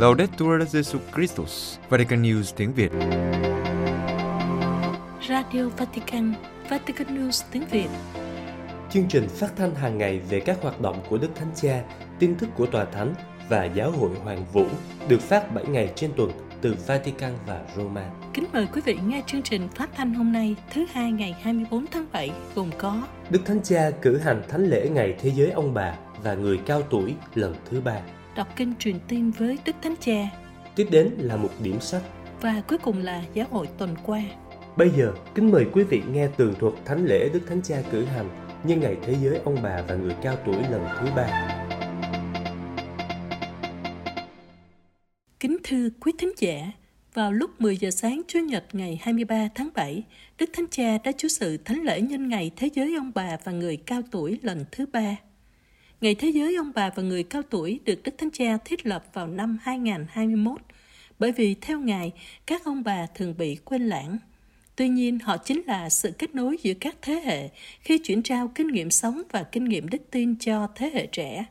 Laudetur Jesu Christus, Vatican News tiếng Việt. Radio Vatican, Vatican News tiếng Việt. Chương trình phát thanh hàng ngày về các hoạt động của Đức Thánh Cha, tin tức của Tòa Thánh và Giáo hội Hoàng Vũ được phát 7 ngày trên tuần từ Vatican và Roma. Kính mời quý vị nghe chương trình phát thanh hôm nay thứ hai ngày 24 tháng 7 gồm có Đức Thánh Cha cử hành thánh lễ Ngày Thế giới ông bà và người cao tuổi lần thứ ba. Đọc kinh truyền tin với Đức Thánh Cha Tiếp đến là một điểm sách. và cuối cùng là giáo hội tuần qua. Bây giờ, kính mời quý vị nghe tường thuật thánh lễ Đức Thánh Cha cử hành nhân ngày Thế giới ông bà và người cao tuổi lần thứ ba. Kính thưa quý thính giả, vào lúc 10 giờ sáng Chủ nhật ngày 23 tháng 7, Đức Thánh Cha đã chủ sự thánh lễ nhân ngày Thế giới ông bà và người cao tuổi lần thứ ba. Ngày Thế giới ông bà và người cao tuổi được Đức Thánh Cha thiết lập vào năm 2021, bởi vì theo Ngài, các ông bà thường bị quên lãng. Tuy nhiên, họ chính là sự kết nối giữa các thế hệ khi chuyển trao kinh nghiệm sống và kinh nghiệm đức tin cho thế hệ trẻ.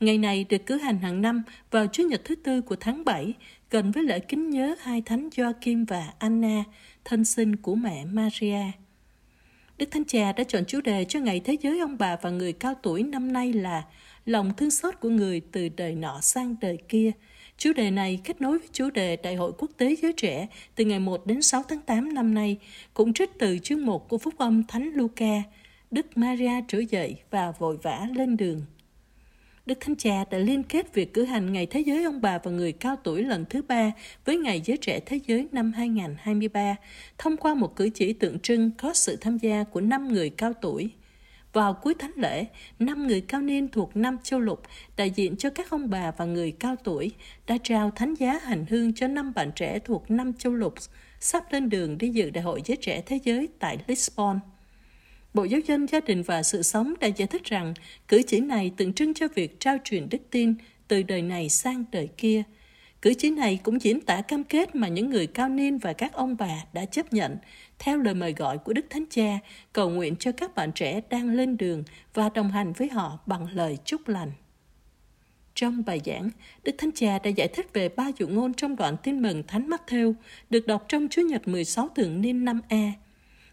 Ngày này được cử hành hàng năm vào Chủ nhật thứ tư của tháng 7, gần với lễ kính nhớ hai thánh Joachim và Anna, thân sinh của mẹ Maria. Đức Thánh Cha đã chọn chủ đề cho Ngày Thế giới ông bà và người cao tuổi năm nay là Lòng thương xót của người từ đời nọ sang đời kia. Chủ đề này kết nối với chủ đề Đại hội Quốc tế Giới Trẻ từ ngày 1 đến 6 tháng 8 năm nay, cũng trích từ chương 1 của Phúc âm Thánh Luca, Đức Maria trỗi dậy và vội vã lên đường. Đức Thánh Cha đã liên kết việc cử hành Ngày Thế giới ông bà và người cao tuổi lần thứ ba với Ngày Giới Trẻ Thế giới năm 2023 thông qua một cử chỉ tượng trưng có sự tham gia của năm người cao tuổi. Vào cuối thánh lễ, năm người cao niên thuộc năm châu lục, đại diện cho các ông bà và người cao tuổi, đã trao thánh giá hành hương cho năm bạn trẻ thuộc năm châu lục sắp lên đường đi dự Đại hội Giới Trẻ Thế giới tại Lisbon. Bộ Giáo dân Gia đình và Sự sống đã giải thích rằng cử chỉ này tượng trưng cho việc trao truyền đức tin từ đời này sang đời kia. Cử chỉ này cũng diễn tả cam kết mà những người cao niên và các ông bà đã chấp nhận theo lời mời gọi của Đức Thánh Cha cầu nguyện cho các bạn trẻ đang lên đường và đồng hành với họ bằng lời chúc lành. Trong bài giảng, Đức Thánh Cha đã giải thích về ba dụ ngôn trong đoạn tin mừng Thánh Matthew được đọc trong Chúa Nhật 16 thường niên năm A.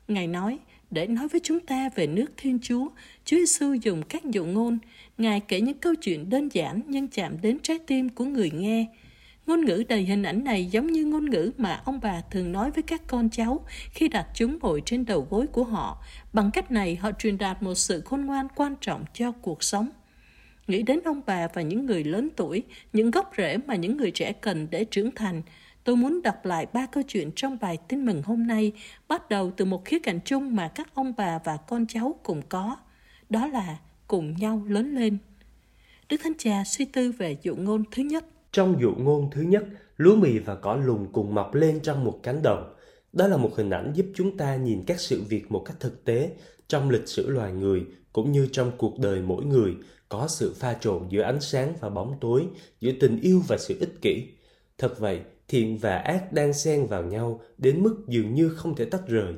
Ngài nói, để nói với chúng ta về nước Thiên Chúa, Chúa Giêsu dùng các dụ ngôn. Ngài kể những câu chuyện đơn giản nhưng chạm đến trái tim của người nghe. Ngôn ngữ đầy hình ảnh này giống như ngôn ngữ mà ông bà thường nói với các con cháu khi đặt chúng ngồi trên đầu gối của họ. Bằng cách này, họ truyền đạt một sự khôn ngoan quan trọng cho cuộc sống. Nghĩ đến ông bà và những người lớn tuổi, những gốc rễ mà những người trẻ cần để trưởng thành, tôi muốn đọc lại ba câu chuyện trong bài tin mừng hôm nay, bắt đầu từ một khía cạnh chung mà các ông bà và con cháu cùng có. Đó là cùng nhau lớn lên. Đức Thánh Cha suy tư về dụ ngôn thứ nhất. Trong dụ ngôn thứ nhất, lúa mì và cỏ lùng cùng mọc lên trong một cánh đồng. Đó là một hình ảnh giúp chúng ta nhìn các sự việc một cách thực tế trong lịch sử loài người cũng như trong cuộc đời mỗi người có sự pha trộn giữa ánh sáng và bóng tối, giữa tình yêu và sự ích kỷ. Thật vậy, thiện và ác đang xen vào nhau đến mức dường như không thể tách rời.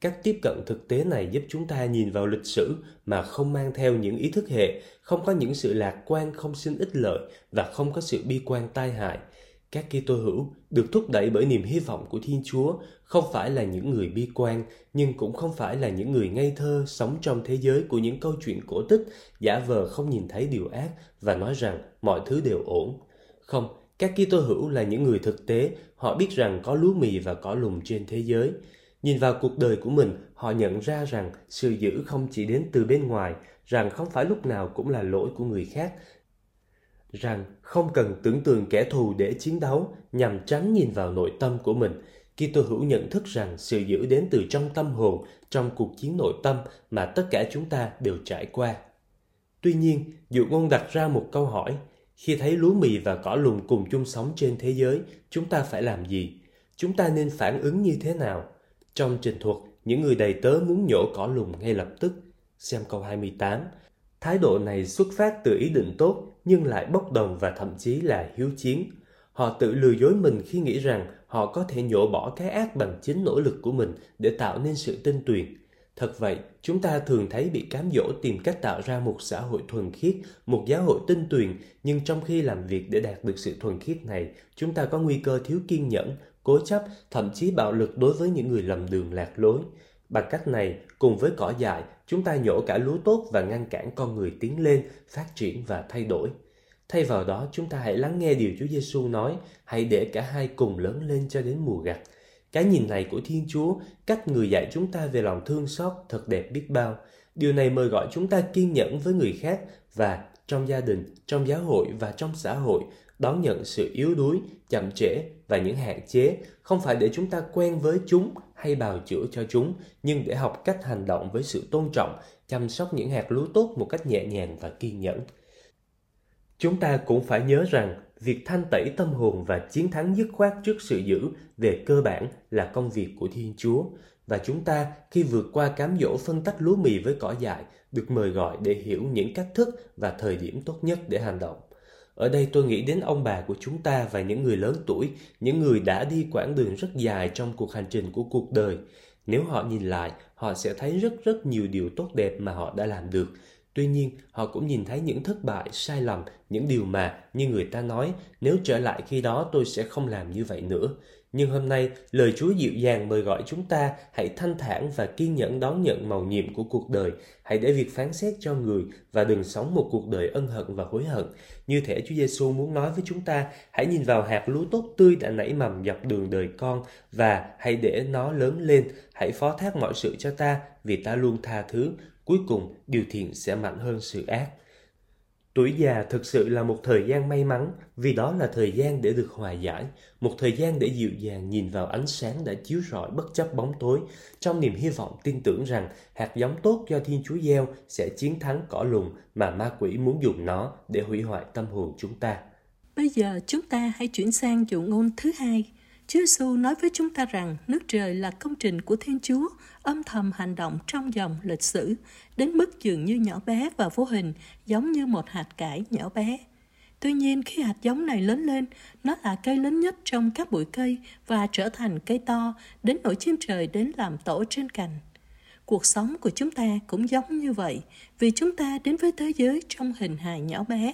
Cách tiếp cận thực tế này giúp chúng ta nhìn vào lịch sử mà không mang theo những ý thức hệ, không có những sự lạc quan không sinh ích lợi và không có sự bi quan tai hại. Các Kitô hữu được thúc đẩy bởi niềm hy vọng của Thiên Chúa, không phải là những người bi quan, nhưng cũng không phải là những người ngây thơ sống trong thế giới của những câu chuyện cổ tích, giả vờ không nhìn thấy điều ác và nói rằng mọi thứ đều ổn. Không, các Kitô hữu là những người thực tế, họ biết rằng có lúa mì và cỏ lùn trên thế giới. Nhìn vào cuộc đời của mình, họ nhận ra rằng sự dữ không chỉ đến từ bên ngoài, rằng không phải lúc nào cũng là lỗi của người khác, rằng không cần tưởng tượng kẻ thù để chiến đấu nhằm tránh nhìn vào nội tâm của mình. Kitô hữu nhận thức rằng sự dữ đến từ trong tâm hồn, trong cuộc chiến nội tâm mà tất cả chúng ta đều trải qua. Tuy nhiên, dụ ngôn đặt ra một câu hỏi, khi thấy lúa mì và cỏ lùn cùng chung sống trên thế giới, chúng ta phải làm gì? Chúng ta nên phản ứng như thế nào? Trong trình thuật, những người đầy tớ muốn nhổ cỏ lùn ngay lập tức. Xem câu 28. Thái độ này xuất phát từ ý định tốt nhưng lại bốc đồng và thậm chí là hiếu chiến. Họ tự lừa dối mình khi nghĩ rằng họ có thể nhổ bỏ cái ác bằng chính nỗ lực của mình để tạo nên sự tinh tuyền. Thật vậy, chúng ta thường thấy bị cám dỗ tìm cách tạo ra một xã hội thuần khiết, một giáo hội tinh tuyền, nhưng trong khi làm việc để đạt được sự thuần khiết này, chúng ta có nguy cơ thiếu kiên nhẫn, cố chấp, thậm chí bạo lực đối với những người lầm đường lạc lối. Bằng cách này, cùng với cỏ dại, chúng ta nhổ cả lúa tốt và ngăn cản con người tiến lên, phát triển và thay đổi. Thay vào đó, chúng ta hãy lắng nghe điều Chúa Giêsu nói, hãy để cả hai cùng lớn lên cho đến mùa gặt. Cái nhìn này của Thiên Chúa, cách người dạy chúng ta về lòng thương xót thật đẹp biết bao. Điều này mời gọi chúng ta kiên nhẫn với người khác và trong gia đình, trong giáo hội và trong xã hội đón nhận sự yếu đuối, chậm trễ và những hạn chế không phải để chúng ta quen với chúng hay bào chữa cho chúng, nhưng để học cách hành động với sự tôn trọng, chăm sóc những hạt lúa tốt một cách nhẹ nhàng và kiên nhẫn. Chúng ta cũng phải nhớ rằng việc thanh tẩy tâm hồn và chiến thắng dứt khoát trước sự dữ về cơ bản là công việc của Thiên Chúa và chúng ta khi vượt qua cám dỗ phân tách lúa mì với cỏ dại được mời gọi để hiểu những cách thức và thời điểm tốt nhất để hành động. Ở đây tôi nghĩ đến ông bà của chúng ta và những người lớn tuổi, những người đã đi quãng đường rất dài trong cuộc hành trình của cuộc đời. Nếu họ nhìn lại, họ sẽ thấy rất rất nhiều điều tốt đẹp mà họ đã làm được. Tuy nhiên, họ cũng nhìn thấy những thất bại, sai lầm, những điều mà, như người ta nói, nếu trở lại khi đó tôi sẽ không làm như vậy nữa. Nhưng hôm nay, lời Chúa dịu dàng mời gọi chúng ta hãy thanh thản và kiên nhẫn đón nhận màu nhiệm của cuộc đời. Hãy để việc phán xét cho người và đừng sống một cuộc đời ân hận và hối hận. Như thể Chúa Giêsu muốn nói với chúng ta, hãy nhìn vào hạt lúa tốt tươi đã nảy mầm dọc đường đời con và hãy để nó lớn lên. Hãy phó thác mọi sự cho ta vì ta luôn tha thứ. Cuối cùng, điều thiện sẽ mạnh hơn sự ác. Tuổi già thực sự là một thời gian may mắn vì đó là thời gian để được hòa giải, một thời gian để dịu dàng nhìn vào ánh sáng đã chiếu rọi bất chấp bóng tối, trong niềm hy vọng tin tưởng rằng hạt giống tốt do Thiên Chúa gieo sẽ chiến thắng cỏ lùng mà ma quỷ muốn dùng nó để hủy hoại tâm hồn chúng ta. Bây giờ chúng ta hãy chuyển sang chủ ngôn thứ hai. Chúa Giêsu nói với chúng ta rằng nước trời là công trình của Thiên Chúa, âm thầm hành động trong dòng lịch sử, đến mức dường như nhỏ bé và vô hình, giống như một hạt cải nhỏ bé. Tuy nhiên khi hạt giống này lớn lên, nó là cây lớn nhất trong các bụi cây và trở thành cây to, đến nỗi chim trời đến làm tổ trên cành. Cuộc sống của chúng ta cũng giống như vậy, vì chúng ta đến với thế giới trong hình hài nhỏ bé.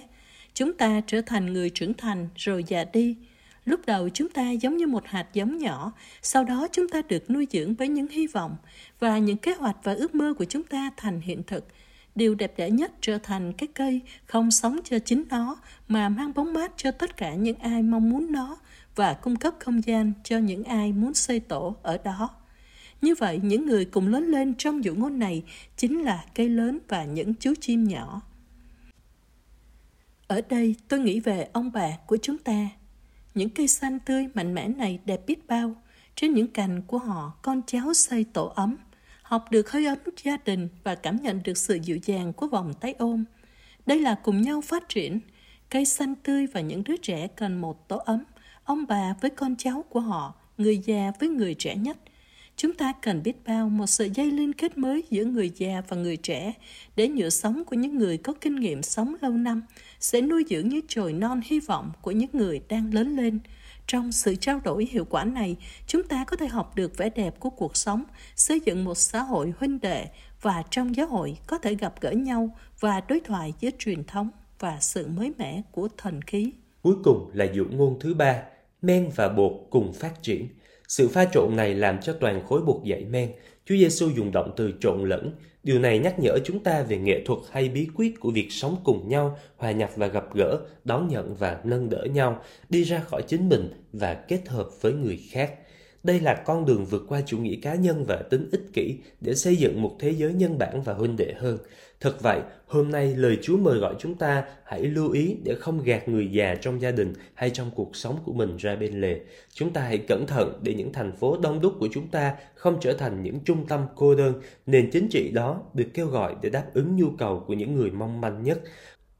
Chúng ta trở thành người trưởng thành rồi già đi, Lúc đầu chúng ta giống như một hạt giống nhỏ, sau đó chúng ta được nuôi dưỡng với những hy vọng và những kế hoạch và ước mơ của chúng ta thành hiện thực. Điều đẹp đẽ nhất trở thành cái cây không sống cho chính nó mà mang bóng mát cho tất cả những ai mong muốn nó và cung cấp không gian cho những ai muốn xây tổ ở đó. Như vậy, những người cùng lớn lên trong dụ ngôn này chính là cây lớn và những chú chim nhỏ. Ở đây tôi nghĩ về ông bà của chúng ta những cây xanh tươi mạnh mẽ này đẹp biết bao. Trên những cành của họ, con cháu xây tổ ấm, học được hơi ấm gia đình và cảm nhận được sự dịu dàng của vòng tay ôm. Đây là cùng nhau phát triển. Cây xanh tươi và những đứa trẻ cần một tổ ấm. Ông bà với con cháu của họ, người già với người trẻ nhất. Chúng ta cần biết bao một sợi dây liên kết mới giữa người già và người trẻ để nhựa sống của những người có kinh nghiệm sống lâu năm sẽ nuôi dưỡng những chồi non hy vọng của những người đang lớn lên. Trong sự trao đổi hiệu quả này, chúng ta có thể học được vẻ đẹp của cuộc sống, xây dựng một xã hội huynh đệ và trong giáo hội có thể gặp gỡ nhau và đối thoại giữa truyền thống và sự mới mẻ của thần khí. Cuối cùng là dụ ngôn thứ ba, men và bột cùng phát triển. Sự pha trộn này làm cho toàn khối bột dậy men. Chúa Giêsu dùng động từ trộn lẫn. Điều này nhắc nhở chúng ta về nghệ thuật hay bí quyết của việc sống cùng nhau, hòa nhập và gặp gỡ, đón nhận và nâng đỡ nhau, đi ra khỏi chính mình và kết hợp với người khác. Đây là con đường vượt qua chủ nghĩa cá nhân và tính ích kỷ để xây dựng một thế giới nhân bản và huynh đệ hơn. Thật vậy, hôm nay lời Chúa mời gọi chúng ta hãy lưu ý để không gạt người già trong gia đình hay trong cuộc sống của mình ra bên lề. Chúng ta hãy cẩn thận để những thành phố đông đúc của chúng ta không trở thành những trung tâm cô đơn. Nền chính trị đó được kêu gọi để đáp ứng nhu cầu của những người mong manh nhất.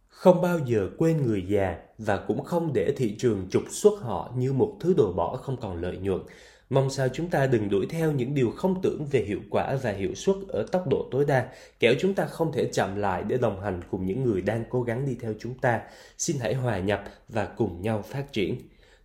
Không bao giờ quên người già và cũng không để thị trường trục xuất họ như một thứ đồ bỏ không còn lợi nhuận. Mong sao chúng ta đừng đuổi theo những điều không tưởng về hiệu quả và hiệu suất ở tốc độ tối đa, kẻo chúng ta không thể chậm lại để đồng hành cùng những người đang cố gắng đi theo chúng ta. Xin hãy hòa nhập và cùng nhau phát triển.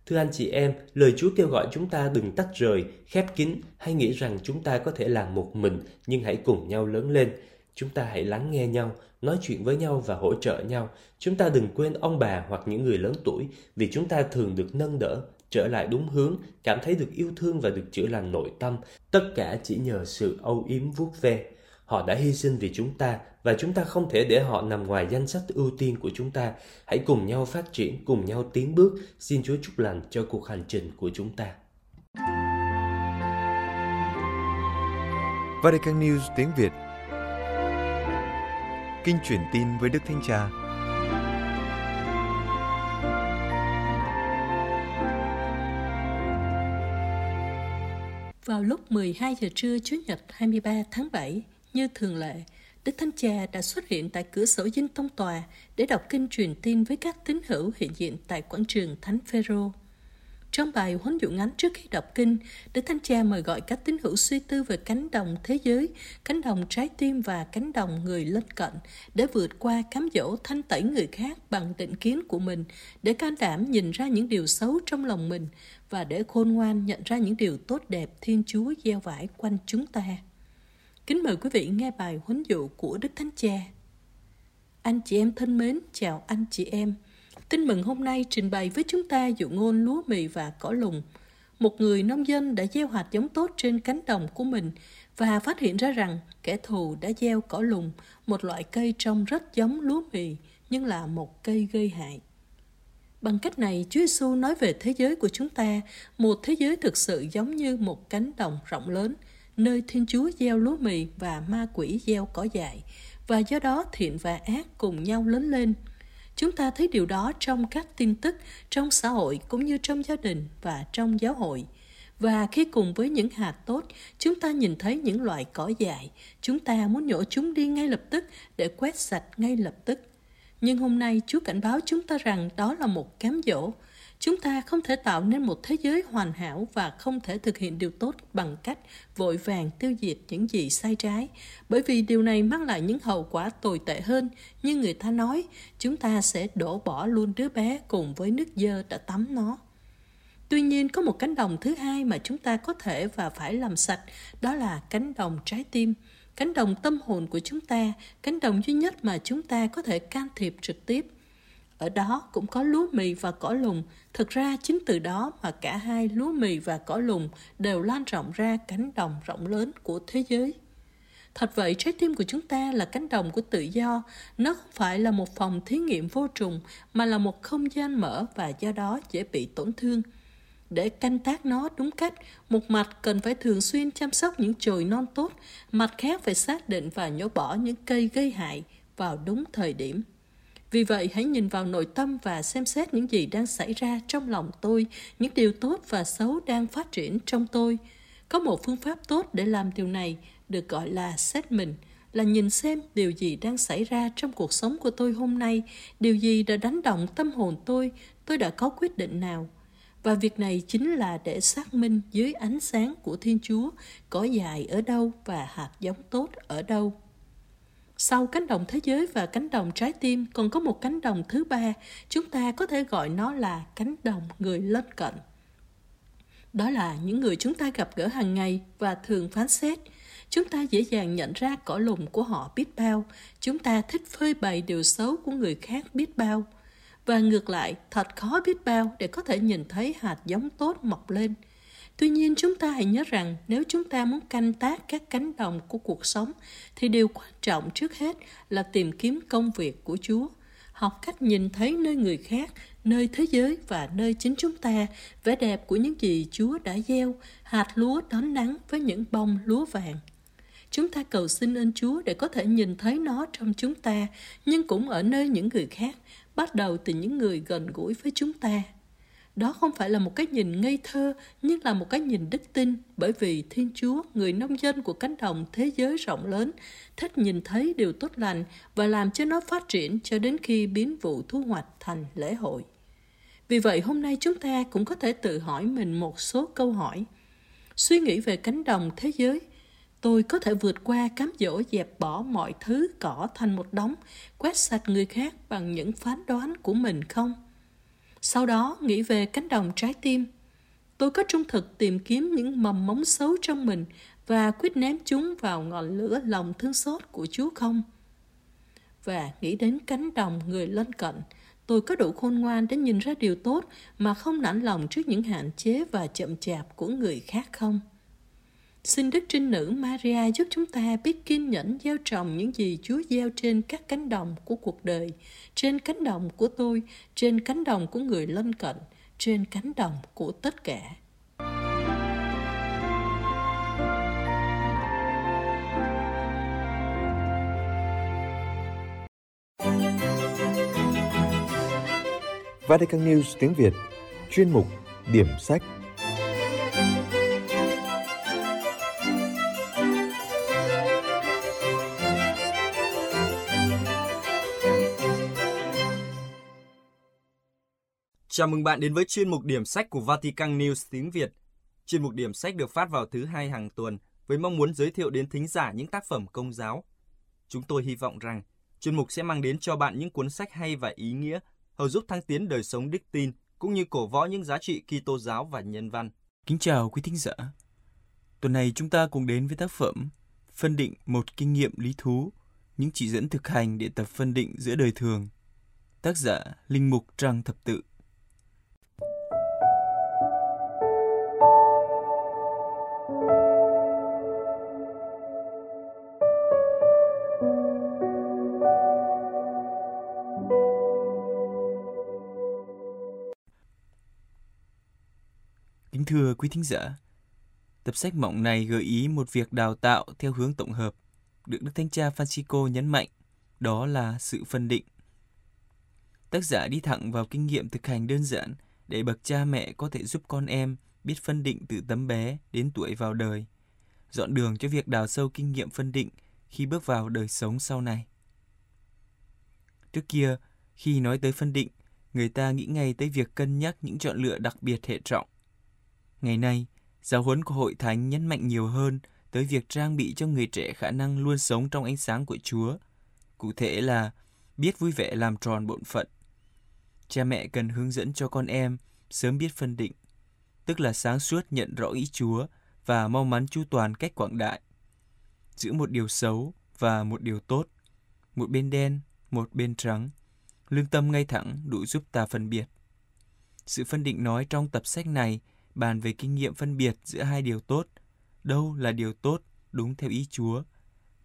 Thưa anh chị em, lời Chúa kêu gọi chúng ta đừng tách rời, khép kín hay nghĩ rằng chúng ta có thể làm một mình nhưng hãy cùng nhau lớn lên. Chúng ta hãy lắng nghe nhau, nói chuyện với nhau và hỗ trợ nhau. Chúng ta đừng quên ông bà hoặc những người lớn tuổi vì chúng ta thường được nâng đỡ, trở lại đúng hướng, cảm thấy được yêu thương và được chữa lành nội tâm. Tất cả chỉ nhờ sự âu yếm vuốt ve. Họ đã hy sinh vì chúng ta và chúng ta không thể để họ nằm ngoài danh sách ưu tiên của chúng ta. Hãy cùng nhau phát triển, cùng nhau tiến bước. Xin Chúa chúc lành cho cuộc hành trình của chúng ta. Vatican News tiếng Việt Kinh truyền tin với Đức Thánh Cha Vào lúc 12 giờ trưa Chủ nhật 23 tháng 7, như thường lệ, Đức Thánh Cha đã xuất hiện tại cửa sổ dinh tông tòa để đọc kinh truyền tin với các tín hữu hiện diện tại quảng trường Thánh Phêrô. Trong bài huấn dụ ngắn trước khi đọc kinh, Đức Thánh Cha mời gọi các tín hữu suy tư về cánh đồng thế giới, cánh đồng trái tim và cánh đồng người lân cận để vượt qua cám dỗ thanh tẩy người khác bằng định kiến của mình, để can đảm nhìn ra những điều xấu trong lòng mình và để khôn ngoan nhận ra những điều tốt đẹp Thiên Chúa gieo vải quanh chúng ta. Kính mời quý vị nghe bài huấn dụ của Đức Thánh Cha. Anh chị em thân mến, chào anh chị em. Tin mừng hôm nay trình bày với chúng ta dụ ngôn lúa mì và cỏ lùng. Một người nông dân đã gieo hạt giống tốt trên cánh đồng của mình và phát hiện ra rằng kẻ thù đã gieo cỏ lùng, một loại cây trông rất giống lúa mì nhưng là một cây gây hại. Bằng cách này, Chúa Giêsu nói về thế giới của chúng ta, một thế giới thực sự giống như một cánh đồng rộng lớn, nơi Thiên Chúa gieo lúa mì và ma quỷ gieo cỏ dại, và do đó thiện và ác cùng nhau lớn lên. Chúng ta thấy điều đó trong các tin tức, trong xã hội cũng như trong gia đình và trong giáo hội. Và khi cùng với những hạt tốt, chúng ta nhìn thấy những loại cỏ dại, chúng ta muốn nhổ chúng đi ngay lập tức để quét sạch ngay lập tức. Nhưng hôm nay Chúa cảnh báo chúng ta rằng đó là một cám dỗ. Chúng ta không thể tạo nên một thế giới hoàn hảo và không thể thực hiện điều tốt bằng cách vội vàng tiêu diệt những gì sai trái, bởi vì điều này mang lại những hậu quả tồi tệ hơn. Như người ta nói, chúng ta sẽ đổ bỏ luôn đứa bé cùng với nước dơ đã tắm nó. Tuy nhiên, có một cánh đồng thứ hai mà chúng ta có thể và phải làm sạch, đó là cánh đồng trái tim cánh đồng tâm hồn của chúng ta, cánh đồng duy nhất mà chúng ta có thể can thiệp trực tiếp. Ở đó cũng có lúa mì và cỏ lùng. Thực ra chính từ đó mà cả hai lúa mì và cỏ lùng đều lan rộng ra cánh đồng rộng lớn của thế giới. Thật vậy, trái tim của chúng ta là cánh đồng của tự do. Nó không phải là một phòng thí nghiệm vô trùng, mà là một không gian mở và do đó dễ bị tổn thương. Để canh tác nó đúng cách, một mặt cần phải thường xuyên chăm sóc những chồi non tốt, mặt khác phải xác định và nhổ bỏ những cây gây hại vào đúng thời điểm. Vì vậy, hãy nhìn vào nội tâm và xem xét những gì đang xảy ra trong lòng tôi, những điều tốt và xấu đang phát triển trong tôi. Có một phương pháp tốt để làm điều này, được gọi là xét mình, là nhìn xem điều gì đang xảy ra trong cuộc sống của tôi hôm nay, điều gì đã đánh động tâm hồn tôi, tôi đã có quyết định nào, và việc này chính là để xác minh dưới ánh sáng của Thiên Chúa có dài ở đâu và hạt giống tốt ở đâu. Sau cánh đồng thế giới và cánh đồng trái tim còn có một cánh đồng thứ ba, chúng ta có thể gọi nó là cánh đồng người lân cận. Đó là những người chúng ta gặp gỡ hàng ngày và thường phán xét. Chúng ta dễ dàng nhận ra cỏ lùng của họ biết bao. Chúng ta thích phơi bày điều xấu của người khác biết bao – và ngược lại, thật khó biết bao để có thể nhìn thấy hạt giống tốt mọc lên. Tuy nhiên chúng ta hãy nhớ rằng nếu chúng ta muốn canh tác các cánh đồng của cuộc sống thì điều quan trọng trước hết là tìm kiếm công việc của Chúa, học cách nhìn thấy nơi người khác, nơi thế giới và nơi chính chúng ta vẻ đẹp của những gì Chúa đã gieo, hạt lúa đón nắng với những bông lúa vàng. Chúng ta cầu xin ơn Chúa để có thể nhìn thấy nó trong chúng ta, nhưng cũng ở nơi những người khác, bắt đầu từ những người gần gũi với chúng ta. Đó không phải là một cái nhìn ngây thơ, nhưng là một cái nhìn đức tin, bởi vì Thiên Chúa, người nông dân của cánh đồng thế giới rộng lớn, thích nhìn thấy điều tốt lành và làm cho nó phát triển cho đến khi biến vụ thu hoạch thành lễ hội. Vì vậy hôm nay chúng ta cũng có thể tự hỏi mình một số câu hỏi. Suy nghĩ về cánh đồng thế giới, Tôi có thể vượt qua cám dỗ dẹp bỏ mọi thứ cỏ thành một đống, quét sạch người khác bằng những phán đoán của mình không? Sau đó nghĩ về cánh đồng trái tim. Tôi có trung thực tìm kiếm những mầm móng xấu trong mình và quyết ném chúng vào ngọn lửa lòng thương xót của Chúa không? Và nghĩ đến cánh đồng người lân cận, tôi có đủ khôn ngoan để nhìn ra điều tốt mà không nản lòng trước những hạn chế và chậm chạp của người khác không? Xin Đức Trinh Nữ Maria giúp chúng ta biết kiên nhẫn gieo trồng những gì Chúa gieo trên các cánh đồng của cuộc đời, trên cánh đồng của tôi, trên cánh đồng của người lân cận, trên cánh đồng của tất cả. Vatican News tiếng Việt Chuyên mục Điểm sách Chào mừng bạn đến với chuyên mục điểm sách của Vatican News tiếng Việt. Chuyên mục điểm sách được phát vào thứ hai hàng tuần với mong muốn giới thiệu đến thính giả những tác phẩm công giáo. Chúng tôi hy vọng rằng chuyên mục sẽ mang đến cho bạn những cuốn sách hay và ý nghĩa, hầu giúp thăng tiến đời sống đức tin cũng như cổ võ những giá trị Kitô giáo và nhân văn. Kính chào quý thính giả. Tuần này chúng ta cùng đến với tác phẩm Phân định một kinh nghiệm lý thú, những chỉ dẫn thực hành để tập phân định giữa đời thường. Tác giả Linh Mục Trang Thập Tự. Thưa quý thính giả, tập sách mộng này gợi ý một việc đào tạo theo hướng tổng hợp, được Đức Thánh Cha Francisco nhấn mạnh, đó là sự phân định. Tác giả đi thẳng vào kinh nghiệm thực hành đơn giản để bậc cha mẹ có thể giúp con em biết phân định từ tấm bé đến tuổi vào đời, dọn đường cho việc đào sâu kinh nghiệm phân định khi bước vào đời sống sau này. Trước kia, khi nói tới phân định, người ta nghĩ ngay tới việc cân nhắc những chọn lựa đặc biệt hệ trọng. Ngày nay, giáo huấn của hội thánh nhấn mạnh nhiều hơn tới việc trang bị cho người trẻ khả năng luôn sống trong ánh sáng của Chúa. Cụ thể là biết vui vẻ làm tròn bổn phận. Cha mẹ cần hướng dẫn cho con em sớm biết phân định, tức là sáng suốt nhận rõ ý Chúa và mau mắn chu toàn cách quảng đại. Giữa một điều xấu và một điều tốt, một bên đen, một bên trắng, lương tâm ngay thẳng đủ giúp ta phân biệt. Sự phân định nói trong tập sách này bàn về kinh nghiệm phân biệt giữa hai điều tốt, đâu là điều tốt đúng theo ý Chúa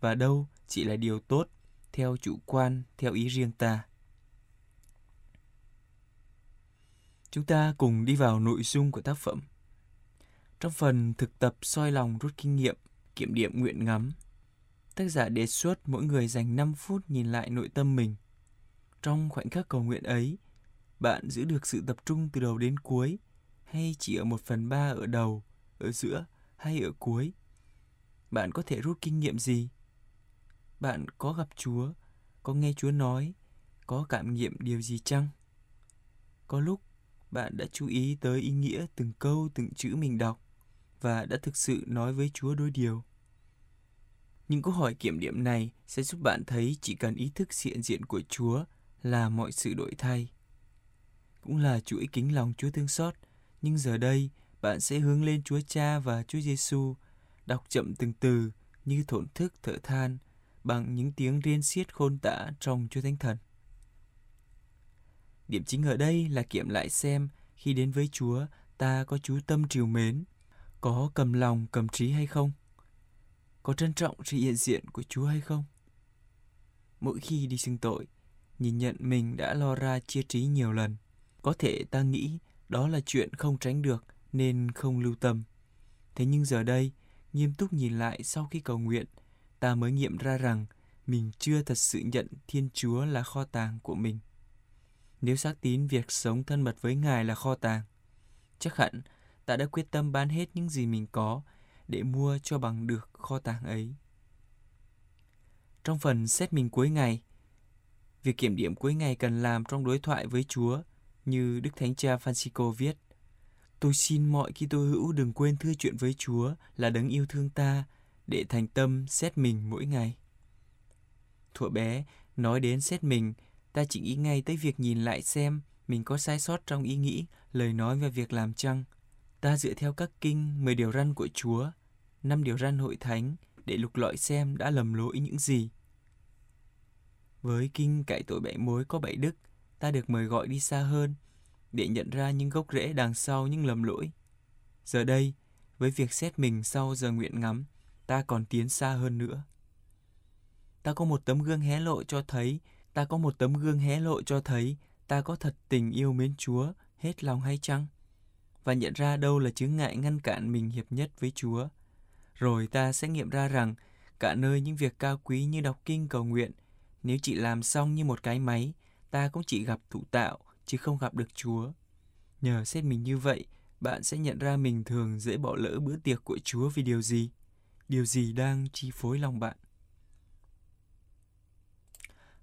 và đâu chỉ là điều tốt theo chủ quan, theo ý riêng ta. Chúng ta cùng đi vào nội dung của tác phẩm. Trong phần thực tập soi lòng rút kinh nghiệm, kiểm điểm nguyện ngắm, tác giả đề xuất mỗi người dành 5 phút nhìn lại nội tâm mình. Trong khoảnh khắc cầu nguyện ấy, bạn giữ được sự tập trung từ đầu đến cuối hay chỉ ở một phần ba ở đầu, ở giữa hay ở cuối? Bạn có thể rút kinh nghiệm gì? Bạn có gặp Chúa, có nghe Chúa nói, có cảm nghiệm điều gì chăng? Có lúc bạn đã chú ý tới ý nghĩa từng câu từng chữ mình đọc và đã thực sự nói với Chúa đôi điều. Những câu hỏi kiểm điểm này sẽ giúp bạn thấy chỉ cần ý thức hiện diện của Chúa là mọi sự đổi thay. Cũng là chuỗi kính lòng Chúa thương xót, nhưng giờ đây bạn sẽ hướng lên Chúa Cha và Chúa Giêsu, đọc chậm từng từ như thổn thức thở than bằng những tiếng riêng xiết khôn tả trong Chúa Thánh Thần. Điểm chính ở đây là kiểm lại xem khi đến với Chúa ta có chú tâm triều mến, có cầm lòng cầm trí hay không, có trân trọng sự hiện diện của Chúa hay không. Mỗi khi đi xưng tội, nhìn nhận mình đã lo ra chia trí nhiều lần, có thể ta nghĩ đó là chuyện không tránh được nên không lưu tâm. Thế nhưng giờ đây, nghiêm túc nhìn lại sau khi cầu nguyện, ta mới nghiệm ra rằng mình chưa thật sự nhận Thiên Chúa là kho tàng của mình. Nếu xác tín việc sống thân mật với Ngài là kho tàng, chắc hẳn ta đã quyết tâm bán hết những gì mình có để mua cho bằng được kho tàng ấy. Trong phần xét mình cuối ngày, việc kiểm điểm cuối ngày cần làm trong đối thoại với Chúa như Đức Thánh Cha Francisco viết. Tôi xin mọi khi tôi hữu đừng quên thưa chuyện với Chúa là đấng yêu thương ta để thành tâm xét mình mỗi ngày. Thuở bé, nói đến xét mình, ta chỉ nghĩ ngay tới việc nhìn lại xem mình có sai sót trong ý nghĩ, lời nói và việc làm chăng? Ta dựa theo các kinh, 10 điều răn của Chúa, năm điều răn hội thánh để lục lọi xem đã lầm lỗi những gì. Với kinh cải tội bảy mối có bảy đức, ta được mời gọi đi xa hơn để nhận ra những gốc rễ đằng sau những lầm lỗi. Giờ đây, với việc xét mình sau giờ nguyện ngắm, ta còn tiến xa hơn nữa. Ta có một tấm gương hé lộ cho thấy, ta có một tấm gương hé lộ cho thấy ta có thật tình yêu mến Chúa hết lòng hay chăng? Và nhận ra đâu là chướng ngại ngăn cản mình hiệp nhất với Chúa. Rồi ta sẽ nghiệm ra rằng cả nơi những việc cao quý như đọc kinh cầu nguyện, nếu chỉ làm xong như một cái máy, ta cũng chỉ gặp thụ tạo chứ không gặp được Chúa. Nhờ xét mình như vậy, bạn sẽ nhận ra mình thường dễ bỏ lỡ bữa tiệc của Chúa vì điều gì? Điều gì đang chi phối lòng bạn?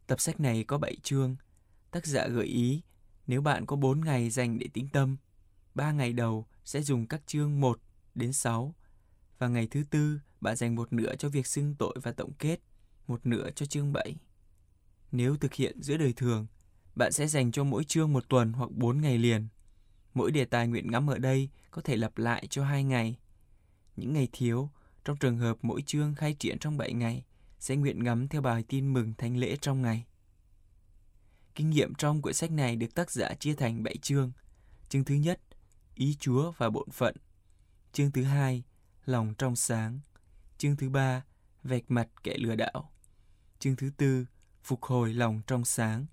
Tập sách này có 7 chương. Tác giả gợi ý nếu bạn có 4 ngày dành để tĩnh tâm, 3 ngày đầu sẽ dùng các chương 1 đến 6 và ngày thứ tư bạn dành một nửa cho việc xưng tội và tổng kết, một nửa cho chương 7. Nếu thực hiện giữa đời thường, bạn sẽ dành cho mỗi chương một tuần hoặc 4 ngày liền. Mỗi đề tài nguyện ngắm ở đây có thể lặp lại cho 2 ngày. Những ngày thiếu, trong trường hợp mỗi chương khai triển trong 7 ngày, sẽ nguyện ngắm theo bài tin mừng thánh lễ trong ngày. Kinh nghiệm trong quyển sách này được tác giả chia thành 7 chương. Chương thứ nhất, ý Chúa và bổn phận. Chương thứ hai, lòng trong sáng. Chương thứ ba, vạch mặt kẻ lừa đảo. Chương thứ tư, phục hồi lòng trong sáng.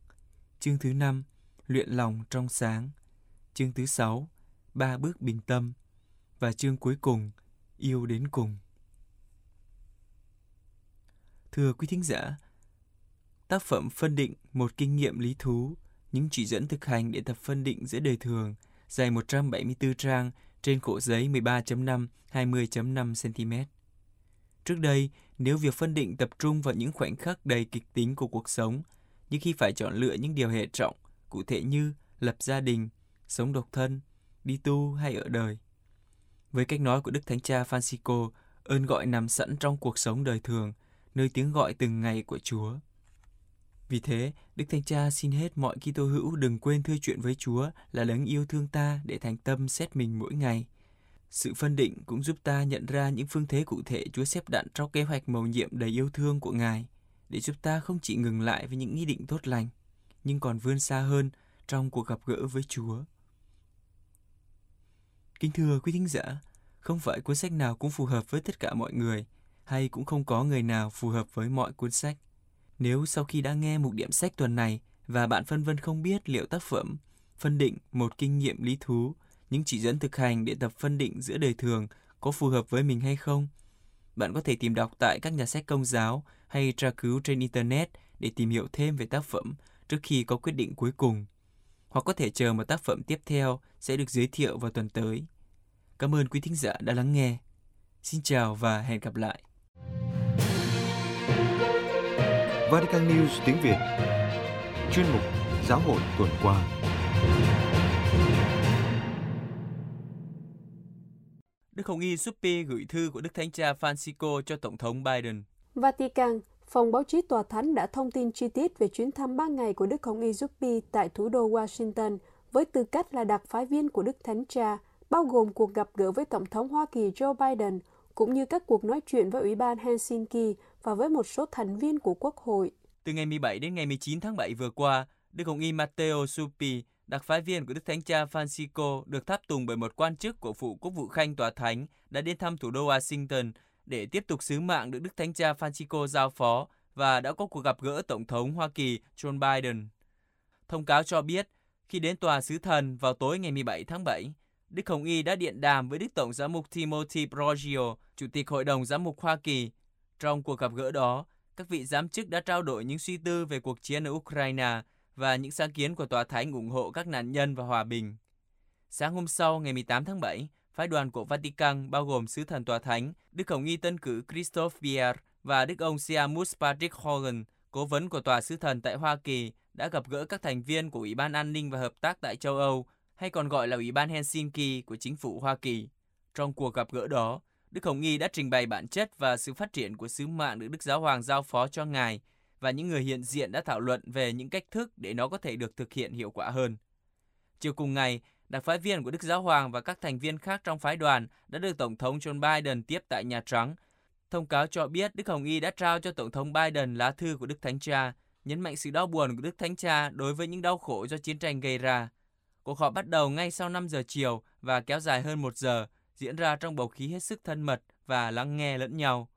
Chương thứ năm, luyện lòng trong sáng. Chương thứ sáu, ba bước bình tâm. Và chương cuối cùng, yêu đến cùng. Thưa quý thính giả, tác phẩm phân định một kinh nghiệm lý thú, những chỉ dẫn thực hành để tập phân định giữa đời thường, dài 174 trang trên khổ giấy 13.5 20.5 cm. Trước đây, nếu việc phân định tập trung vào những khoảnh khắc đầy kịch tính của cuộc sống, nhưng khi phải chọn lựa những điều hệ trọng, cụ thể như lập gia đình, sống độc thân, đi tu hay ở đời. Với cách nói của Đức Thánh Cha Francisco, ơn gọi nằm sẵn trong cuộc sống đời thường, nơi tiếng gọi từng ngày của Chúa. Vì thế, Đức Thánh Cha xin hết mọi Kitô hữu đừng quên thưa chuyện với Chúa là đấng yêu thương ta để thành tâm xét mình mỗi ngày. Sự phân định cũng giúp ta nhận ra những phương thế cụ thể Chúa xếp đặt trong kế hoạch mầu nhiệm đầy yêu thương của Ngài, để giúp ta không chỉ ngừng lại với những ý định tốt lành, nhưng còn vươn xa hơn trong cuộc gặp gỡ với Chúa. Kính thưa quý thính giả, không phải cuốn sách nào cũng phù hợp với tất cả mọi người, hay cũng không có người nào phù hợp với mọi cuốn sách. Nếu sau khi đã nghe mục điểm sách tuần này và bạn phân vân không biết liệu tác phẩm phân định một kinh nghiệm lý thú, những chỉ dẫn thực hành để tập phân định giữa đời thường có phù hợp với mình hay không, bạn có thể tìm đọc tại các nhà sách công giáo hay tra cứu trên Internet để tìm hiểu thêm về tác phẩm trước khi có quyết định cuối cùng. Hoặc có thể chờ một tác phẩm tiếp theo sẽ được giới thiệu vào tuần tới. Cảm ơn quý thính giả đã lắng nghe. Xin chào và hẹn gặp lại. Vatican News tiếng Việt Chuyên mục Giáo hội tuần qua Đức Hồng Y Suppi gửi thư của Đức Thánh Cha Francisco cho Tổng thống Biden. Vatican, Phòng báo chí Tòa Thánh đã thông tin chi tiết về chuyến thăm 3 ngày của Đức Hồng Y Zuppi tại thủ đô Washington với tư cách là đặc phái viên của Đức Thánh Cha, bao gồm cuộc gặp gỡ với Tổng thống Hoa Kỳ Joe Biden, cũng như các cuộc nói chuyện với Ủy ban Helsinki và với một số thành viên của Quốc hội. Từ ngày 17 đến ngày 19 tháng 7 vừa qua, Đức Hồng Y Matteo Suppi, đặc phái viên của Đức Thánh Cha Francisco, được tháp tùng bởi một quan chức của phụ quốc vụ khanh tòa thánh đã đến thăm thủ đô Washington để tiếp tục sứ mạng được Đức Thánh Cha Francisco giao phó và đã có cuộc gặp gỡ Tổng thống Hoa Kỳ Joe Biden. Thông cáo cho biết, khi đến tòa sứ thần vào tối ngày 17 tháng 7, Đức Hồng Y đã điện đàm với Đức Tổng giám mục Timothy Brogio, Chủ tịch Hội đồng Giám mục Hoa Kỳ. Trong cuộc gặp gỡ đó, các vị giám chức đã trao đổi những suy tư về cuộc chiến ở Ukraine và những sáng kiến của Tòa Thánh ủng hộ các nạn nhân và hòa bình. Sáng hôm sau, ngày 18 tháng 7, phái đoàn của Vatican bao gồm sứ thần Tòa Thánh, Đức Hồng Y Tân cử Christophe Pierre và Đức ông Siamus Patrick Hogan, cố vấn của Tòa sứ thần tại Hoa Kỳ, đã gặp gỡ các thành viên của Ủy ban An ninh và Hợp tác tại châu Âu, hay còn gọi là Ủy ban Helsinki của chính phủ Hoa Kỳ. Trong cuộc gặp gỡ đó, Đức Hồng Y đã trình bày bản chất và sự phát triển của sứ mạng được Đức Giáo Hoàng giao phó cho Ngài, và những người hiện diện đã thảo luận về những cách thức để nó có thể được thực hiện hiệu quả hơn. Chiều cùng ngày, đặc phái viên của Đức Giáo Hoàng và các thành viên khác trong phái đoàn đã được Tổng thống Joe Biden tiếp tại Nhà Trắng. Thông cáo cho biết Đức Hồng Y đã trao cho Tổng thống Biden lá thư của Đức Thánh Cha, nhấn mạnh sự đau buồn của Đức Thánh Cha đối với những đau khổ do chiến tranh gây ra. Cuộc họp bắt đầu ngay sau 5 giờ chiều và kéo dài hơn 1 giờ, diễn ra trong bầu khí hết sức thân mật và lắng nghe lẫn nhau.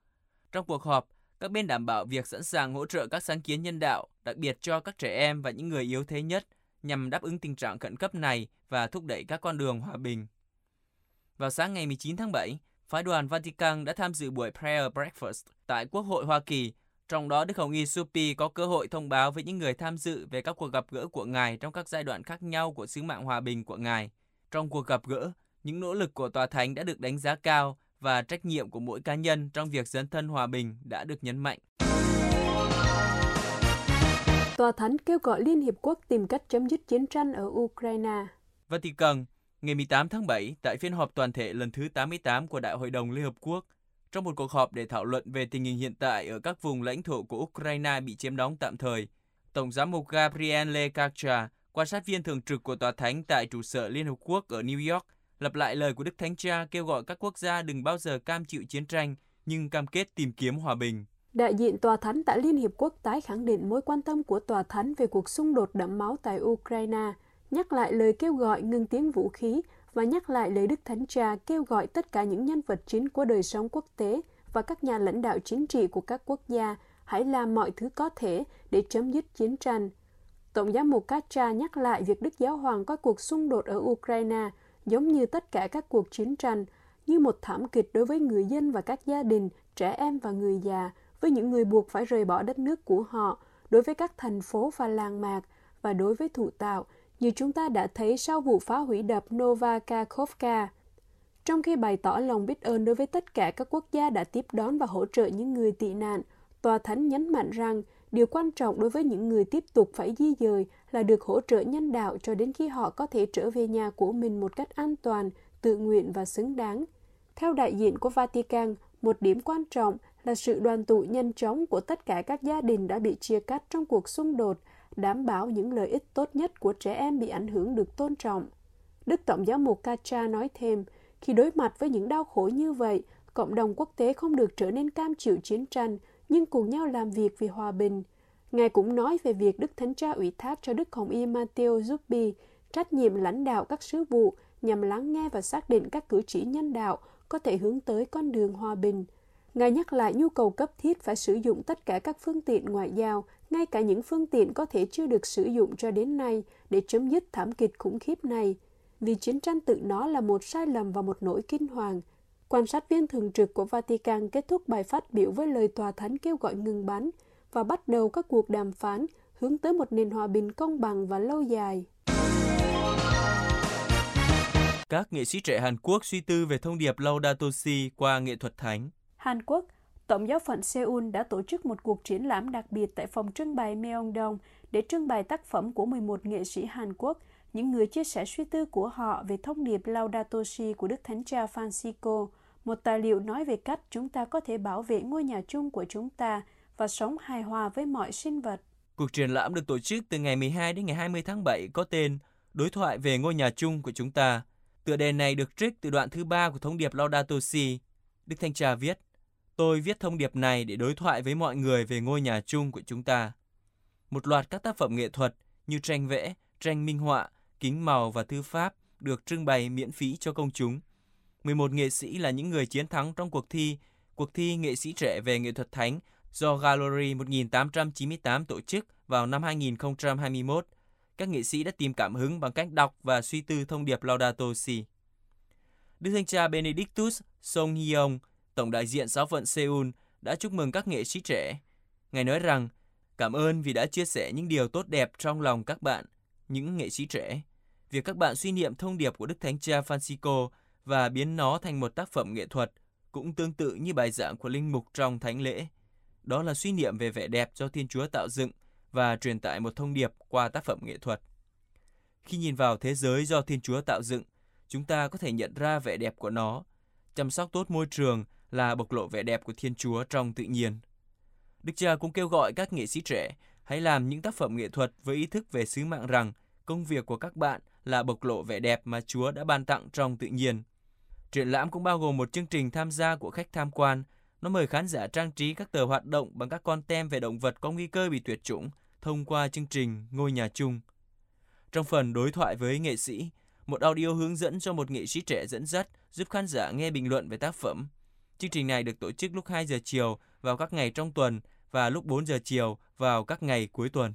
Trong cuộc họp, các bên đảm bảo việc sẵn sàng hỗ trợ các sáng kiến nhân đạo, đặc biệt cho các trẻ em và những người yếu thế nhất, nhằm đáp ứng tình trạng khẩn cấp này và thúc đẩy các con đường hòa bình. Vào sáng ngày 19 tháng 7, phái đoàn Vatican đã tham dự buổi prayer breakfast tại Quốc hội Hoa Kỳ, trong đó Đức Hồng Y Supi có cơ hội thông báo với những người tham dự về các cuộc gặp gỡ của Ngài trong các giai đoạn khác nhau của sứ mạng hòa bình của Ngài. Trong cuộc gặp gỡ, những nỗ lực của Tòa Thánh đã được đánh giá cao và trách nhiệm của mỗi cá nhân trong việc dấn thân hòa bình đã được nhấn mạnh. Tòa Thánh kêu gọi Liên Hiệp Quốc tìm cách chấm dứt chiến tranh ở Ukraine. Vatican, ngày 18 tháng 7, tại phiên họp toàn thể lần thứ 88 của Đại hội đồng Liên Hợp Quốc, trong một cuộc họp để thảo luận về tình hình hiện tại ở các vùng lãnh thổ của Ukraine bị chiếm đóng tạm thời, Tổng giám mục Gabriele Caccia, quan sát viên thường trực của Tòa Thánh tại trụ sở Liên Hợp Quốc ở New York, lặp lại lời của Đức Thánh Cha kêu gọi các quốc gia đừng bao giờ cam chịu chiến tranh, nhưng cam kết tìm kiếm hòa bình. Đại diện Tòa Thánh tại Liên Hiệp Quốc tái khẳng định mối quan tâm của Tòa Thánh về cuộc xung đột đẫm máu tại Ukraine, nhắc lại lời kêu gọi ngừng tiếng vũ khí và nhắc lại lời Đức Thánh Cha kêu gọi tất cả những nhân vật chính của đời sống quốc tế và các nhà lãnh đạo chính trị của các quốc gia hãy làm mọi thứ có thể để chấm dứt chiến tranh. Tổng giám mục Kacha nhắc lại việc Đức Giáo Hoàng coi cuộc xung đột ở Ukraine giống như tất cả các cuộc chiến tranh, như một thảm kịch đối với người dân và các gia đình, trẻ em và người già, với những người buộc phải rời bỏ đất nước của họ, đối với các thành phố và làng mạc, và đối với thủ tạo, như chúng ta đã thấy sau vụ phá hủy đập Nova Kakhovka. Trong khi bày tỏ lòng biết ơn đối với tất cả các quốc gia đã tiếp đón và hỗ trợ những người tị nạn, Tòa Thánh nhấn mạnh rằng điều quan trọng đối với những người tiếp tục phải di dời là được hỗ trợ nhân đạo cho đến khi họ có thể trở về nhà của mình một cách an toàn, tự nguyện và xứng đáng. Theo đại diện của Vatican, một điểm quan trọng là sự đoàn tụ nhanh chóng của tất cả các gia đình đã bị chia cắt trong cuộc xung đột, đảm bảo những lợi ích tốt nhất của trẻ em bị ảnh hưởng được tôn trọng. Đức Tổng giáo mục Kacha nói thêm, khi đối mặt với những đau khổ như vậy, cộng đồng quốc tế không được trở nên cam chịu chiến tranh, nhưng cùng nhau làm việc vì hòa bình. Ngài cũng nói về việc Đức Thánh Cha ủy thác cho Đức Hồng Y Matteo Zuppi trách nhiệm lãnh đạo các sứ vụ nhằm lắng nghe và xác định các cử chỉ nhân đạo có thể hướng tới con đường hòa bình. Ngài nhắc lại nhu cầu cấp thiết phải sử dụng tất cả các phương tiện ngoại giao, ngay cả những phương tiện có thể chưa được sử dụng cho đến nay để chấm dứt thảm kịch khủng khiếp này, vì chiến tranh tự nó là một sai lầm và một nỗi kinh hoàng. Quan sát viên thường trực của Vatican kết thúc bài phát biểu với lời tòa thánh kêu gọi ngừng bắn và bắt đầu các cuộc đàm phán hướng tới một nền hòa bình công bằng và lâu dài. Các nghệ sĩ trẻ Hàn Quốc suy tư về thông điệp Laudato Si qua nghệ thuật thánh. Hàn Quốc, Tổng giáo phận Seoul đã tổ chức một cuộc triển lãm đặc biệt tại phòng trưng bày Myeongdong để trưng bày tác phẩm của 11 nghệ sĩ Hàn Quốc, những người chia sẻ suy tư của họ về thông điệp Laudato Si của Đức Thánh Cha Francisco, một tài liệu nói về cách chúng ta có thể bảo vệ ngôi nhà chung của chúng ta và sống hài hòa với mọi sinh vật. Cuộc triển lãm được tổ chức từ ngày 12 đến ngày 20 tháng 7 có tên Đối thoại về ngôi nhà chung của chúng ta. Tựa đề này được trích từ đoạn thứ ba của thông điệp Laudato Si. Đức Thanh Cha viết, Tôi viết thông điệp này để đối thoại với mọi người về ngôi nhà chung của chúng ta. Một loạt các tác phẩm nghệ thuật như tranh vẽ, tranh minh họa, kính màu và thư pháp được trưng bày miễn phí cho công chúng. 11 nghệ sĩ là những người chiến thắng trong cuộc thi, cuộc thi nghệ sĩ trẻ về nghệ thuật thánh do Gallery 1898 tổ chức vào năm 2021. Các nghệ sĩ đã tìm cảm hứng bằng cách đọc và suy tư thông điệp Laudato Si. Đức Thánh cha Benedictus Song Hyong, Tổng đại diện giáo phận Seoul, đã chúc mừng các nghệ sĩ trẻ. Ngài nói rằng, cảm ơn vì đã chia sẻ những điều tốt đẹp trong lòng các bạn, những nghệ sĩ trẻ. Việc các bạn suy niệm thông điệp của Đức Thánh Cha Francisco và biến nó thành một tác phẩm nghệ thuật cũng tương tự như bài giảng của linh mục trong thánh lễ. Đó là suy niệm về vẻ đẹp do Thiên Chúa tạo dựng và truyền tải một thông điệp qua tác phẩm nghệ thuật. Khi nhìn vào thế giới do Thiên Chúa tạo dựng, chúng ta có thể nhận ra vẻ đẹp của nó. Chăm sóc tốt môi trường là bộc lộ vẻ đẹp của Thiên Chúa trong tự nhiên. Đức cha cũng kêu gọi các nghệ sĩ trẻ hãy làm những tác phẩm nghệ thuật với ý thức về sứ mạng rằng công việc của các bạn là bộc lộ vẻ đẹp mà Chúa đã ban tặng trong tự nhiên. Triển lãm cũng bao gồm một chương trình tham gia của khách tham quan. Nó mời khán giả trang trí các tờ hoạt động bằng các con tem về động vật có nguy cơ bị tuyệt chủng thông qua chương trình Ngôi nhà chung. Trong phần đối thoại với nghệ sĩ, một audio hướng dẫn cho một nghệ sĩ trẻ dẫn dắt giúp khán giả nghe bình luận về tác phẩm. Chương trình này được tổ chức lúc 2 giờ chiều vào các ngày trong tuần và lúc 4 giờ chiều vào các ngày cuối tuần.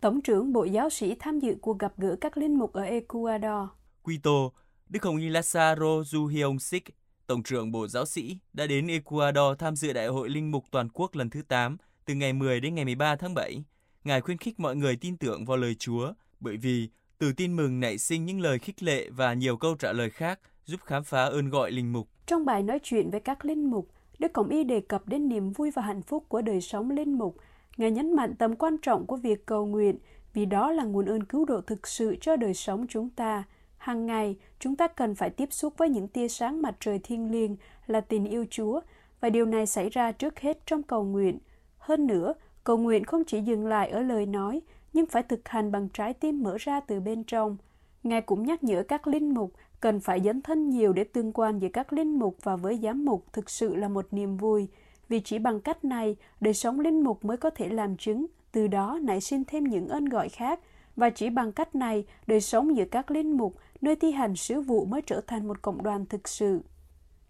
Tổng trưởng Bộ Giáo sĩ tham dự cuộc gặp gỡ các linh mục ở Ecuador. Quito, Đức Hồng Y Lazaro Sik, Tổng trưởng Bộ Giáo sĩ, đã đến Ecuador tham dự Đại hội Linh mục Toàn quốc lần thứ 8 từ ngày 10 đến ngày 13 tháng 7. Ngài khuyến khích mọi người tin tưởng vào lời Chúa, bởi vì từ tin mừng nảy sinh những lời khích lệ và nhiều câu trả lời khác giúp khám phá ơn gọi linh mục. Trong bài nói chuyện với các linh mục, Đức Cộng Y đề cập đến niềm vui và hạnh phúc của đời sống linh mục. Ngài nhấn mạnh tầm quan trọng của việc cầu nguyện, vì đó là nguồn ơn cứu độ thực sự cho đời sống chúng ta. Hàng ngày, chúng ta cần phải tiếp xúc với những tia sáng mặt trời thiêng liêng là tình yêu Chúa, và điều này xảy ra trước hết trong cầu nguyện. Hơn nữa, cầu nguyện không chỉ dừng lại ở lời nói, nhưng phải thực hành bằng trái tim mở ra từ bên trong. Ngài cũng nhắc nhở các linh mục cần phải dấn thân nhiều để tương quan giữa các linh mục và với giám mục thực sự là một niềm vui, vì chỉ bằng cách này, đời sống linh mục mới có thể làm chứng, từ đó nảy sinh thêm những ơn gọi khác, và chỉ bằng cách này, đời sống giữa các linh mục nơi thi hành sứ vụ mới trở thành một cộng đoàn thực sự.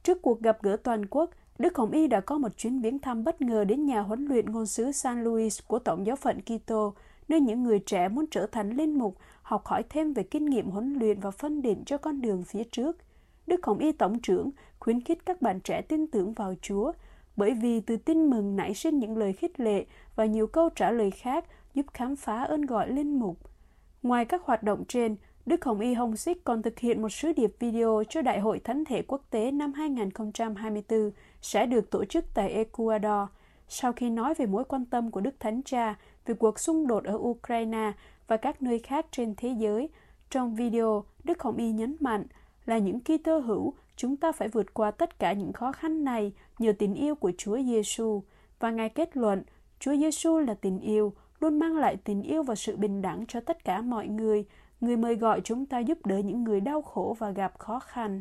Trước cuộc gặp gỡ toàn quốc, Đức Hồng Y đã có một chuyến viếng thăm bất ngờ đến nhà huấn luyện ngôn sứ San Luis của Tổng giáo phận Quito, nơi những người trẻ muốn trở thành linh mục, học hỏi thêm về kinh nghiệm huấn luyện và phân định cho con đường phía trước. Đức Hồng Y Tổng trưởng khuyến khích các bạn trẻ tin tưởng vào Chúa, bởi vì từ tin mừng nảy sinh những lời khích lệ và nhiều câu trả lời khác giúp khám phá ơn gọi linh mục. Ngoài các hoạt động trên, Đức Hồng Y Hồng Xích còn thực hiện một sứ điệp video cho Đại hội Thánh thể quốc tế năm 2024 sẽ được tổ chức tại Ecuador, sau khi nói về mối quan tâm của Đức Thánh Cha về cuộc xung đột ở Ukraine và các nơi khác trên thế giới. Trong video, Đức Hồng Y nhấn mạnh là những Kitô hữu, chúng ta phải vượt qua tất cả những khó khăn này nhờ tình yêu của Chúa Giêsu và Ngài kết luận, Chúa Giêsu là tình yêu, luôn mang lại tình yêu và sự bình đẳng cho tất cả mọi người. Người mời gọi chúng ta giúp đỡ những người đau khổ và gặp khó khăn.